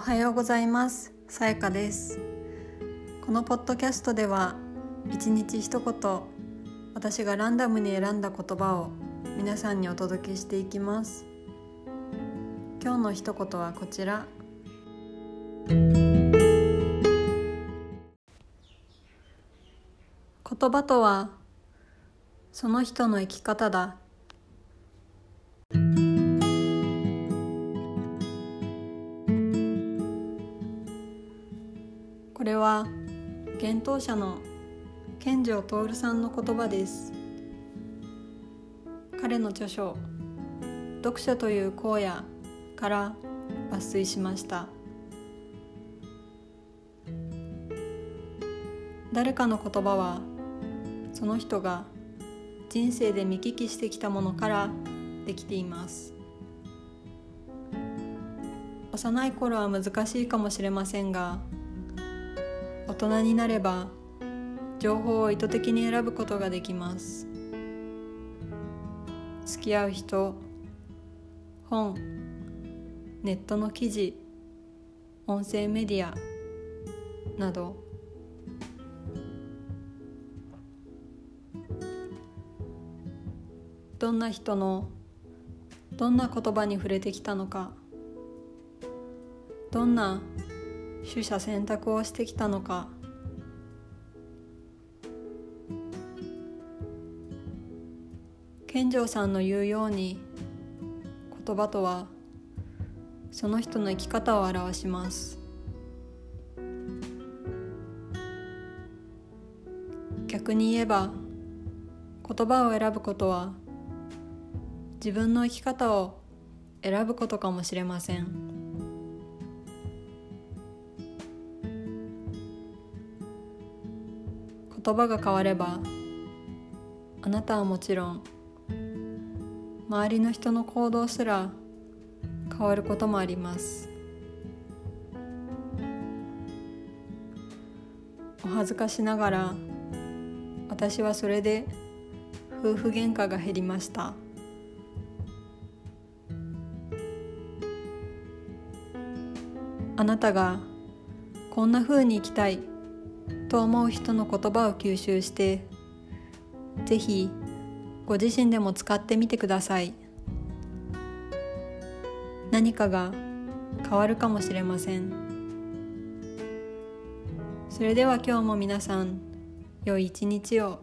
おはようございます。さやかです。このポッドキャストでは一日一言私がランダムに選んだ言葉を皆さんにお届けしていきます。今日の一言はこちら。言葉とはその人の生き方だ。これは幻冬者の健城徹さんの言葉です。彼の著書「読書という荒野」から抜粋しました。誰かの言葉はその人が人生で見聞きしてきたものからできています。幼い頃は難しいかもしれませんが人になれば情報を意図的に選ぶことができます。付き合う人本ネットの記事音声メディアなど。どんな人のどんな言葉に触れてきたのかどんな取捨選択をしてきたのか。健丈さんの言うように言葉とはその人の生き方を表します。逆に言えば言葉を選ぶことは自分の生き方を選ぶことかもしれません。言葉が変わればあなたはもちろん周りの人の行動すら変わることもあります。お恥ずかしながら私はそれで夫婦喧嘩が減りました。あなたがこんな風に生きたい。と思う人の言葉を吸収してぜひご自身でも使ってみてください何かが変わるかもしれませんそれでは今日も皆さん良い一日を。